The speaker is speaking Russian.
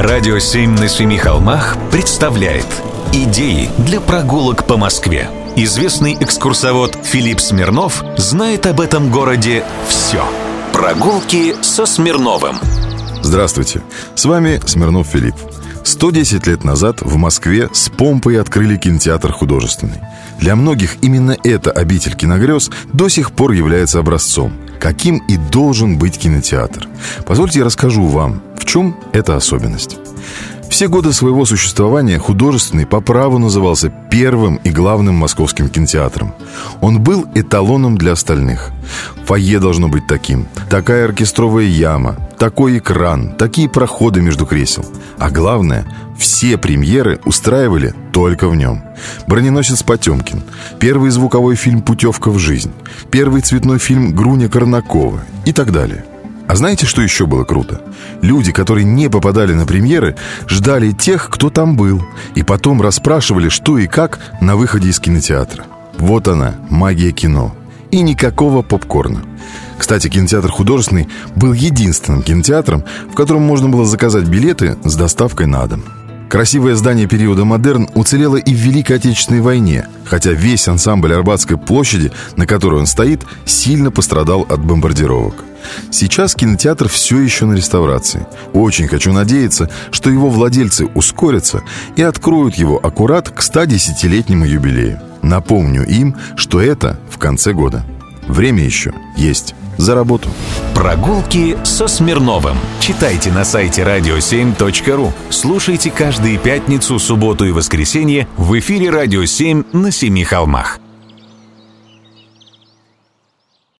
Радио «Семь на семи холмах» представляет Идеи для прогулок по Москве. Известный экскурсовод Филипп Смирнов знает об этом городе все. Прогулки со Смирновым. Здравствуйте, с вами Смирнов Филипп. 110 лет назад в Москве с помпой открыли кинотеатр художественный. Для многих именно эта обитель киногрез до сих пор является образцом. Каким и должен быть кинотеатр. Позвольте я расскажу вам, чем эта особенность. Все годы своего существования художественный по праву назывался первым и главным московским кинотеатром. Он был эталоном для остальных. Фойе должно быть таким. Такая оркестровая яма, такой экран, такие проходы между кресел. А главное, все премьеры устраивали только в нем. «Броненосец Потемкин», первый звуковой фильм «Путевка в жизнь», первый цветной фильм «Груня Корнакова» и так далее – а знаете, что еще было круто? Люди, которые не попадали на премьеры, ждали тех, кто там был, и потом расспрашивали, что и как на выходе из кинотеатра. Вот она, магия кино. И никакого попкорна. Кстати, кинотеатр художественный был единственным кинотеатром, в котором можно было заказать билеты с доставкой на дом. Красивое здание периода модерн уцелело и в Великой Отечественной войне, хотя весь ансамбль Арбатской площади, на которой он стоит, сильно пострадал от бомбардировок. Сейчас кинотеатр все еще на реставрации. Очень хочу надеяться, что его владельцы ускорятся и откроют его аккурат к 110-летнему юбилею. Напомню им, что это в конце года. Время еще есть. За работу. Прогулки со Смирновым. Читайте на сайте radio7.ru. Слушайте каждые пятницу, субботу и воскресенье в эфире «Радио 7» на Семи холмах.